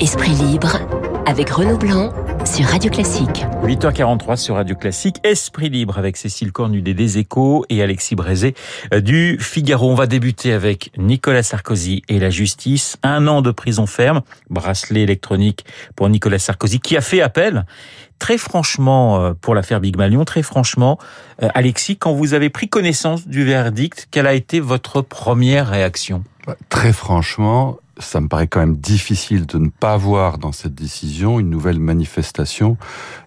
Esprit libre avec Renaud Blanc sur Radio Classique. 8h43 sur Radio Classique. Esprit libre avec Cécile Cornudet des Échos et Alexis Brézé euh, du Figaro. On va débuter avec Nicolas Sarkozy et la justice. Un an de prison ferme, bracelet électronique pour Nicolas Sarkozy qui a fait appel. Très franchement, euh, pour l'affaire Big Malion, très franchement, euh, Alexis, quand vous avez pris connaissance du verdict, quelle a été votre première réaction? Très franchement, ça me paraît quand même difficile de ne pas voir dans cette décision une nouvelle manifestation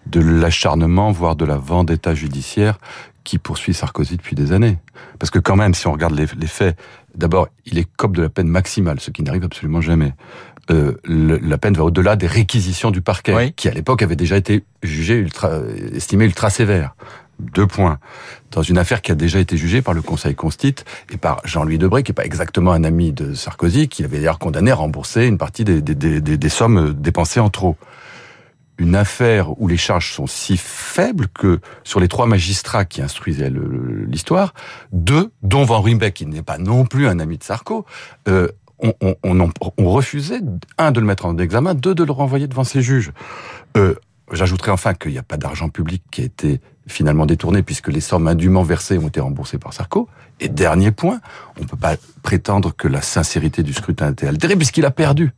de l'acharnement, voire de la vendetta judiciaire qui poursuit Sarkozy depuis des années. Parce que quand même, si on regarde les, faits, d'abord, il est cop de la peine maximale, ce qui n'arrive absolument jamais. Euh, la peine va au-delà des réquisitions du parquet, qui à l'époque avait déjà été jugé ultra, estimé ultra sévère. Deux points. Dans une affaire qui a déjà été jugée par le Conseil Constite et par Jean-Louis Debré, qui n'est pas exactement un ami de Sarkozy, qui avait d'ailleurs condamné à rembourser une partie des, sommes dépensées en trop une affaire où les charges sont si faibles que sur les trois magistrats qui instruisaient l'histoire, deux, dont Van Rimbeck, qui n'est pas non plus un ami de Sarko, euh, refusait, un, de le mettre en examen, deux, de le renvoyer devant ses juges. Euh, J'ajouterai enfin qu'il n'y a pas d'argent public qui a été finalement détourné puisque les sommes indûment versées ont été remboursées par Sarko. Et dernier point, on ne peut pas prétendre que la sincérité du scrutin a été altérée puisqu'il a perdu.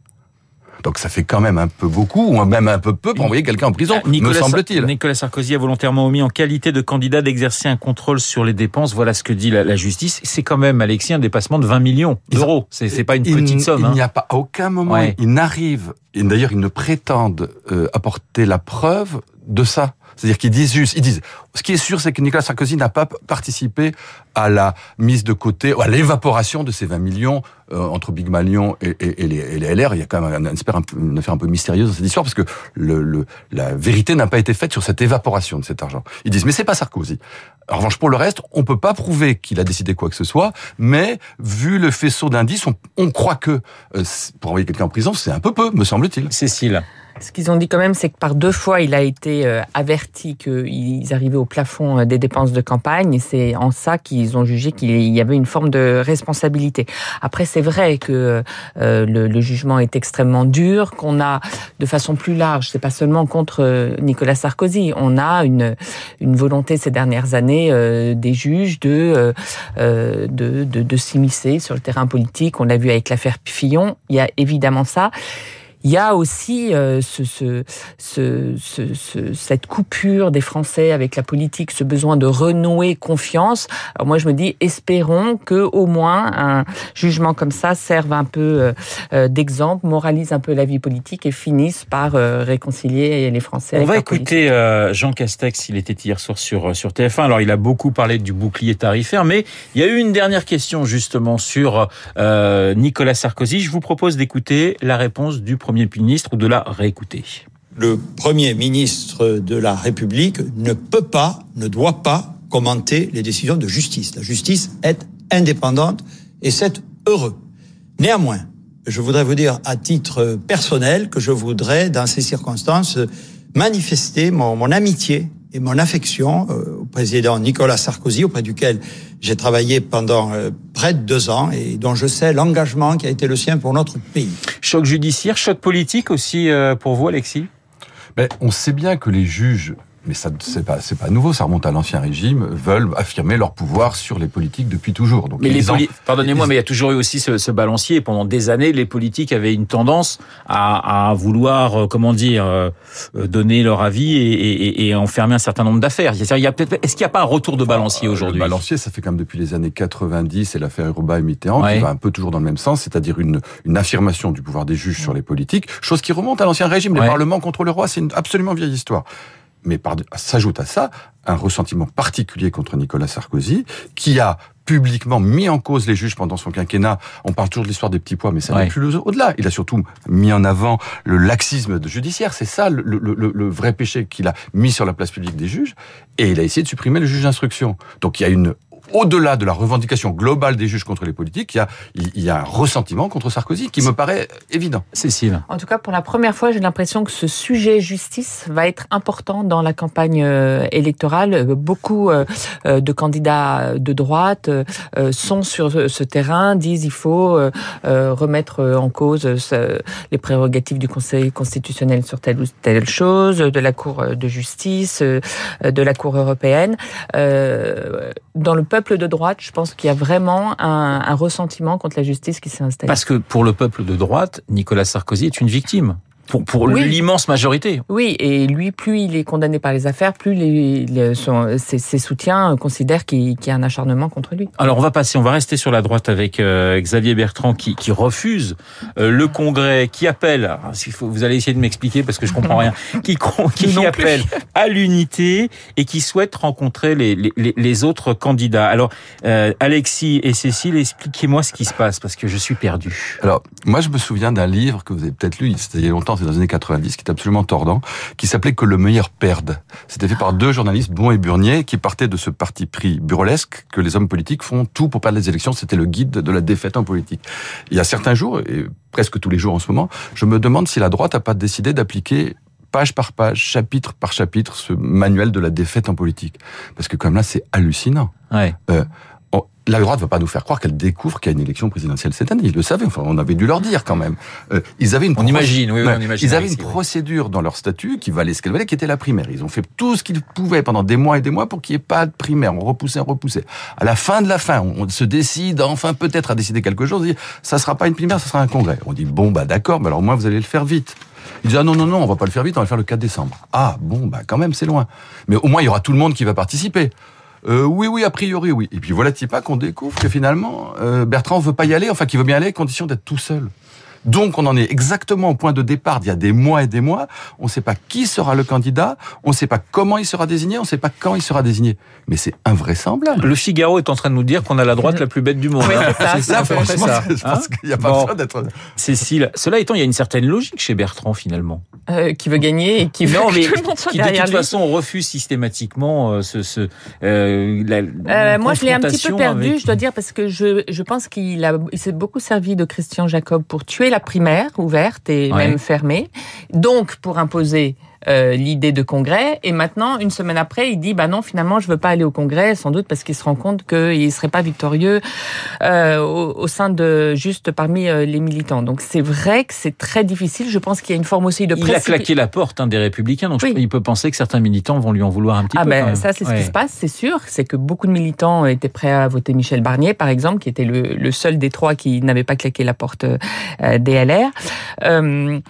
Donc ça fait quand même un peu beaucoup, ou même un peu peu pour envoyer quelqu'un en prison, ah, me semble-t-il. Nicolas Sarkozy a volontairement omis en qualité de candidat d'exercer un contrôle sur les dépenses. Voilà ce que dit la, justice. C'est quand même, Alexis, un dépassement de 20 millions d'euros. C'est pas une petite somme. Il n'y a pas à aucun moment, il n'arrive, et d'ailleurs ils ne prétendent euh, apporter la preuve de ça. C'est-à-dire qu'ils disent juste, ils disent, ce qui est sûr, c'est que Nicolas Sarkozy n'a pas participé à la mise de côté, à l'évaporation de ces 20 millions euh, entre Big Malion et, et, les, et, les, LR. Il y a quand même une, affaire un peu mystérieuse dans cette histoire parce que le, le la vérité n'a pas été faite sur cette évaporation de cet argent. Ils disent, mais c'est pas Sarkozy. En revanche, pour le reste, on peut pas prouver qu'il a décidé quoi que ce soit, mais vu le faisceau d'indices, on, on, croit que euh, pour envoyer quelqu'un en prison, c'est un peu peu, me semble-t-il. Cécile. Ce qu'ils ont dit quand même, c'est que par deux fois, il a été euh, averti qu'ils arrivaient au plafond euh, des dépenses de campagne. C'est en ça qu'ils ont jugé qu'il y avait une forme de responsabilité. Après, c'est vrai que euh, le, jugement est extrêmement dur, qu'on a de façon plus large, c'est pas seulement contre Nicolas Sarkozy, on a une, une volonté ces dernières années des juges de, de, de, de s'immiscer sur le terrain politique. On l'a vu avec l'affaire Fillon. Il y a évidemment ça il y a aussi euh, ce, ce, ce, cette coupure des Français avec la politique, ce besoin de renouer confiance. Alors moi, je me dis, espérons que au moins un jugement comme ça serve un peu euh, euh, d'exemple, moralise un peu la vie politique et finisse par réconcilier les Français. On va écouter Jean Castex. Il était hier soir sur sur TF1. Alors, il a beaucoup parlé du bouclier tarifaire, mais il y a eu une dernière question justement sur Nicolas Sarkozy. Je vous propose d'écouter la réponse du premier ministre ou de la réécouter Le Premier ministre de la République ne peut pas, ne doit pas commenter les décisions de justice. La justice est indépendante et c'est heureux. Néanmoins, je voudrais vous dire à titre personnel que je voudrais, dans ces circonstances, manifester mon, mon amitié et mon affection euh, au président Nicolas Sarkozy, auprès duquel j'ai travaillé pendant euh, près de deux ans et dont je sais l'engagement qui a été le sien pour notre pays. Choc judiciaire, choc politique aussi euh, pour vous, Alexis? Mais On sait bien que les juges mais ça c'est pas c'est pas nouveau, ça remonte à l'ancien régime, veulent affirmer leur pouvoir sur les politiques depuis toujours. Donc mais les, pardonnez-moi, mais il y a toujours eu aussi ce, ce, balancier. Pendant des années, les politiques avaient une tendance à, à vouloir, euh, comment dire, euh, euh, donner leur avis et, et, et enfermer un certain nombre d'affaires. Est-ce qu'il n'y a pas un retour de balancier aujourd'hui Le balancier, ça fait quand même depuis les années 90 et l'affaire Urbain et Mitterrand qui va un peu toujours dans le même sens, c'est-à-dire une, une affirmation du pouvoir des juges sur les politiques, chose qui remonte à l'ancien régime. Les parlements contre le roi, c'est une absolument vieille histoire mais s'ajoute à ça un ressentiment particulier contre Nicolas Sarkozy, qui a publiquement mis en cause les juges pendant son quinquennat. On parle toujours de l'histoire des petits pois, mais ça n'est plus au-delà. Il a surtout mis en avant le laxisme de judiciaire. C'est ça le, le, le, vrai péché qu'il a mis sur la place publique des juges. Et il a essayé de supprimer le juge d'instruction. Donc il y a une au-delà de la revendication globale des juges contre les politiques, il y a, il y a un ressentiment contre Sarkozy qui me paraît évident. Cécile. En tout cas, pour la première fois, j'ai l'impression que ce sujet justice va être important dans la campagne euh, électorale. Beaucoup euh, euh, de candidats de droite sont sur ce terrain, disent il faut remettre en cause les prérogatives du Conseil constitutionnel sur telle ou telle chose, de la Cour de justice, de la Cour européenne. Dans le peuple de droite, je pense qu'il y a vraiment un, un ressentiment contre la justice qui s'est installé. Parce que pour le peuple de droite, Nicolas Sarkozy est une victime pour, pour l'immense majorité. Oui, et lui, plus il est condamné par les affaires, plus les, son, ses, soutiens considèrent qu'il y a un acharnement contre lui. Alors on va passer, on va rester sur la droite avec euh, Xavier Bertrand qui, qui refuse euh, le Congrès, qui appelle, faut, vous allez essayer de m'expliquer parce que je comprends rien, qui, qui appelle à l'unité et qui souhaite rencontrer les, les, les autres candidats. Alors euh, Alexis et Cécile, expliquez-moi ce qui se passe parce que je suis perdu. Alors moi je me souviens d'un livre que vous avez peut-être lu, c'était il y a longtemps c'est dans les années 90, qui est absolument tordant, qui s'appelait Que le meilleur perde. C'était fait par deux journalistes, Bon et Burnier, qui partaient de ce parti pris burlesque que les hommes politiques font tout pour perdre les élections. C'était le guide de la défaite en politique. Il y a certains jours, et presque tous les jours en ce moment, je me demande si la droite n'a pas décidé d'appliquer page par page, chapitre par chapitre, ce manuel de la défaite en politique. Parce que comme là, c'est hallucinant. Ouais. Euh, la droite ne va pas nous faire croire qu'elle découvre qu'il y a une élection présidentielle cette année. Ils le savaient. Enfin, on avait dû leur dire quand même. Euh, ils avaient une. On imagine, oui, on imagine. Ils avaient une procédure dans leur statut qui valait ce qu'elle valait, qui était la primaire. Ils ont fait tout ce qu'ils pouvaient pendant des mois et des mois pour qu'il n'y ait pas de primaire. On repoussait, on repoussait. À la fin de la fin, on se décide enfin peut-être à décider quelque chose. On dit, ça sera pas une primaire, ça sera un congrès. On dit bon bah d'accord, mais alors moi vous allez le faire vite. Ils disent ah non non non, on va pas le faire vite, on va le faire le 4 décembre. Ah bon bah quand même c'est loin. Mais au moins il y aura tout le monde qui va participer. Euh, oui, oui, a priori, oui. Et puis voilà, pas qu'on découvre que finalement, euh, Bertrand veut pas y aller, enfin qu'il veut bien aller condition d'être tout seul. Donc on en est exactement au point de départ il y a des mois et des mois. On ne sait pas qui sera le candidat, on ne sait pas comment il sera désigné, on ne sait pas quand il sera désigné. Mais c'est invraisemblable. Le Figaro est en train de nous dire qu'on a la droite la plus bête du monde. Oui, c'est ça. ça. Je pense qu'il n'y a pas besoin d'être... Cécile, cela étant, il y a une certaine logique chez Bertrand finalement. Euh, qui veut gagner et qui veut non, mais que tout le monde soit qui de toute façon refuse systématiquement euh, ce, ce euh, la, euh, moi je l'ai un petit peu perdu je dois dire parce que je, je pense qu'il a il s'est beaucoup servi de Christian Jacob pour tuer la primaire ouverte et même fermée. Donc pour imposer euh, l'idée de congrès. Et maintenant, une semaine après, il dit bah non, finalement, je veux pas aller au congrès, sans doute parce qu'il se rend compte qu'il serait pas victorieux euh, au, sein de juste parmi euh, les militants. Donc c'est vrai que c'est très difficile. Je pense qu'il y a une forme aussi de. Il a claqué la porte hein, des Républicains, donc il peut penser que certains militants vont lui en vouloir un petit ah peu. Ben, ça, c'est ce qui se passe, c'est sûr. C'est que beaucoup de militants étaient prêts à voter Michel Barnier, par exemple, qui était le, le seul des trois qui n'avait pas claqué la porte euh, des LR. Euh,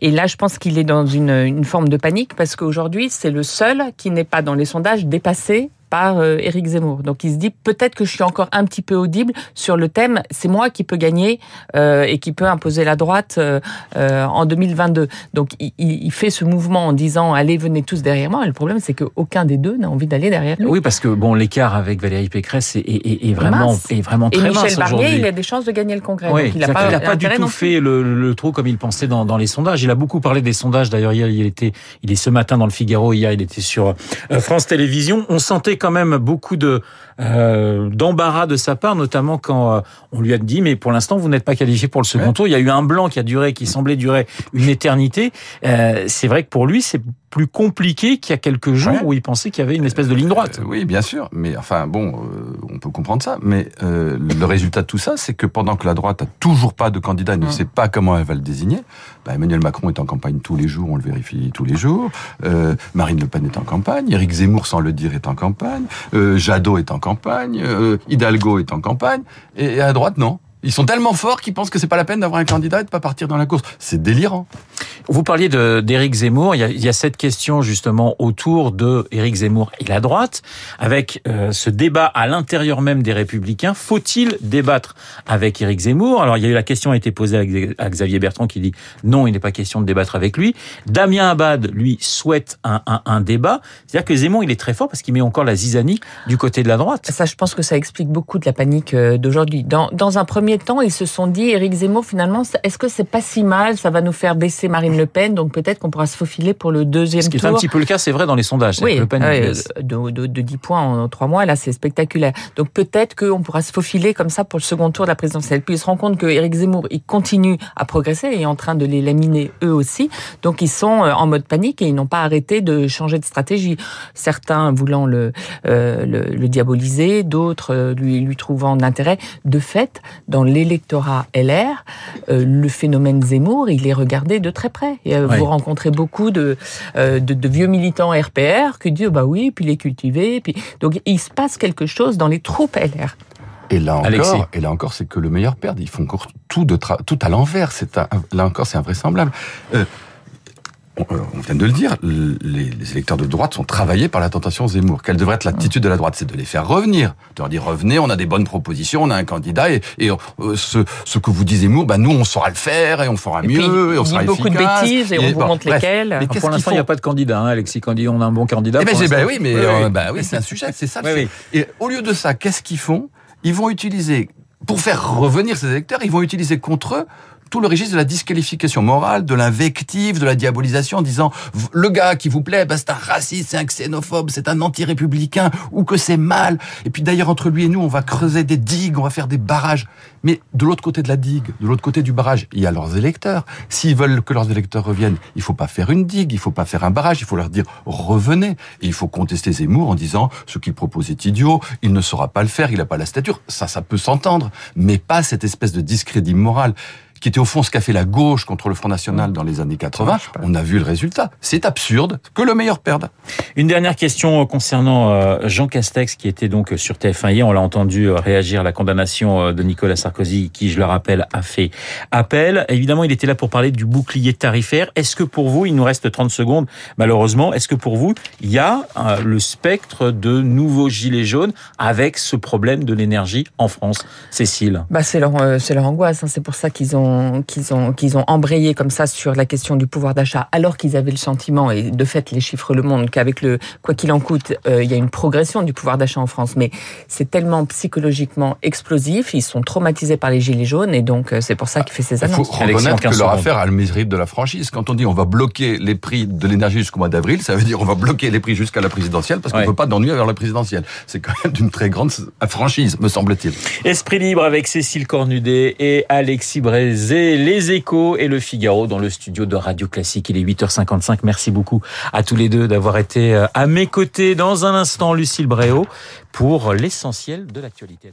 et là, je pense qu'il est dans une une forme de panique parce qu'aujourd'hui, c'est le seul qui n'est pas dans les sondages dépassé par euh, Éric Zemmour. Donc il se dit peut-être que je suis encore un petit peu audible sur le thème. C'est moi qui peux gagner euh, et qui peut imposer la droite euh, en 2022. Donc il, il, fait ce mouvement en disant allez venez tous derrière moi. le problème c'est qu'aucun des deux n'a envie d'aller derrière lui. Oui parce que bon l'écart avec Valérie Pécresse est, est, est vraiment est vraiment très et Michel Barnier il a des chances de gagner le Congrès. Oui, il n'a pas, pas du tout fait le, le, trou comme il pensait dans, dans les sondages. Il a beaucoup parlé des sondages. D'ailleurs hier il était il est ce matin dans le Figaro. Hier il était sur France Télévisions. On sentait quand même beaucoup de euh, d'embarras de sa part, notamment quand euh, on lui a dit mais pour l'instant vous n'êtes pas qualifié pour le second tour. Il y a eu un blanc qui a duré, qui semblait durer une éternité. Euh, c'est vrai que pour lui c'est plus compliqué qu'il y a quelques jours où il pensait qu'il y avait une espèce de ligne droite. Euh, oui, bien sûr, mais enfin bon, on peut comprendre ça, mais le résultat de tout ça, c'est que pendant que la droite a toujours pas de candidat, et ne sait pas comment elle va le désigner, bah, Emmanuel Macron est en campagne tous les jours, on le vérifie tous les jours. Marine Le Pen est en campagne, Éric Zemmour sans le dire est en campagne, Jadot est en campagne, Hidalgo est en campagne, et à droite non. Ils sont tellement forts qu'ils pensent que c'est pas la peine d'avoir un candidat et de pas partir dans la course. C'est délirant. Vous parliez d'Éric Zemmour. Il y, a, il y, a, cette question justement autour de Éric Zemmour et la droite, avec euh, ce débat à l'intérieur même des Républicains. Faut-il débattre avec Éric Zemmour? Alors il y a eu la question a été posée à Xavier Bertrand qui dit non, il n'est pas question de débattre avec lui. Damien Abad lui souhaite un, un, un débat. C'est-à-dire que Zemmour il est très fort parce qu'il met encore la zizanie du côté de la droite. Ça, je pense que ça explique beaucoup de la panique euh, d'aujourd'hui. Dans, dans un premier temps, ils se sont dit Éric Zemmour finalement, est-ce que c'est pas si mal? Ça va nous faire baisser Marine Le Pen, donc peut-être qu'on pourra se faufiler pour le deuxième tour. Ce qui est un petit peu le cas, c'est vrai dans les sondages. Oui, Le Pen de, de, de, 10 points en 3 mois, là c'est spectaculaire. Donc peut-être qu'on pourra se faufiler comme ça pour le second tour de la présidentielle. Puis il se rend compte que Éric Zemmour, il continue à progresser et est en train de les laminer eux aussi. Donc ils sont euh, en mode panique et ils n'ont pas arrêté de changer de stratégie. Certains voulant le, euh, le, le, diaboliser, d'autres euh, lui, lui trouvant d'intérêt. De fait, dans l'électorat LR, euh, le phénomène Zemmour, il est regardé de très près. Et, euh, Vous rencontrez beaucoup de, de, de, vieux militants RPR qui disent bah oui, puis les cultiver. Puis donc il se passe quelque chose dans les troupes LR. Et là encore, et là encore, c'est que le meilleur perd. Ils font tout de tout à l'envers. C'est là encore, c'est invraisemblable. Euh, on vient de le dire, les, électeurs de droite sont travaillés par la tentation Zemmour. Quelle devrait être l'attitude de la droite? C'est de les faire revenir, de leur dire revenez, on a des bonnes propositions, on a un candidat et, et euh, ce, ce, que vous dit Zemmour, ben nous on saura le faire et on fera mieux et on sera beaucoup efficace. de bêtises et, on vous montre lesquelles. Mais pour l'instant il n'y a pas de candidat, hein, Alexis Candidat, on a un bon candidat. Eh ben, ben, oui, mais euh, ben oui, c'est un sujet, c'est ça. Et au lieu de ça, qu'est-ce qu'ils font? Ils vont utiliser pour faire revenir ces électeurs, ils vont utiliser contre eux tout le registre de la disqualification morale, de l'invective, de la diabolisation, en disant le gars qui vous plaît, bah, c'est un raciste, c'est un xénophobe, c'est un anti-républicain, ou que c'est mal. Et puis d'ailleurs, entre lui et nous, on va creuser des digues, on va faire des barrages. Mais de l'autre côté de la digue, de l'autre côté du barrage, il y a leurs électeurs. S'ils veulent que leurs électeurs reviennent, il faut pas faire une digue, il faut pas faire un barrage, il faut leur dire revenez. Et il faut contester Zemmour en disant ce qu'il propose est idiot, il ne saura pas le faire, il n'a pas la stature. Ça, ça peut s'entendre, mais pas cette espèce de discrédit moral qui était au fond ce qu'a fait la gauche contre le Front National dans les années 80, on a vu le résultat. C'est absurde que le meilleur perde. Une dernière question concernant euh, Jean Castex, qui était donc sur TF1 hier. On l'a entendu euh, réagir à la condamnation euh, de Nicolas Sarkozy, qui, je le rappelle, a fait appel. Évidemment, il était là pour parler du bouclier tarifaire. Est-ce que pour vous, il nous reste 30 secondes, malheureusement, est-ce que pour vous, il y a le spectre de nouveaux gilets jaunes avec ce problème de l'énergie en France? Cécile bah, C'est leur, leur angoisse. Hein. C'est pour ça qu'ils ont qu'ils ont qu'ils ont embrayé comme ça sur la question du pouvoir d'achat, alors qu'ils avaient le sentiment et de fait les chiffres le montrent qu'avec le quoi qu'il en coûte, euh, il y a une progression du pouvoir d'achat en France, mais c'est tellement psychologiquement explosif, ils sont traumatisés par les gilets jaunes et donc euh, c'est pour ça qu'il fait ces annonces. Il faut reconnaître que leur affaire a le mérite de la franchise. Quand on dit on va bloquer les prix de l'énergie jusqu'au mois d'avril, ça veut dire on va bloquer les prix jusqu'à la présidentielle parce qu'on ne peut pas d'ennui vers la présidentielle. C'est quand même d'une très grande franchise, me semble-t-il. Esprit libre avec Cécile Cornudet et Alexis Brézé les Échos et le Figaro dans le studio de Radio Classique. Il est 8h55. Merci beaucoup à tous les deux d'avoir été euh, à mes côtés. Dans un instant, Lucille Bréau pour l'essentiel de l'actualité.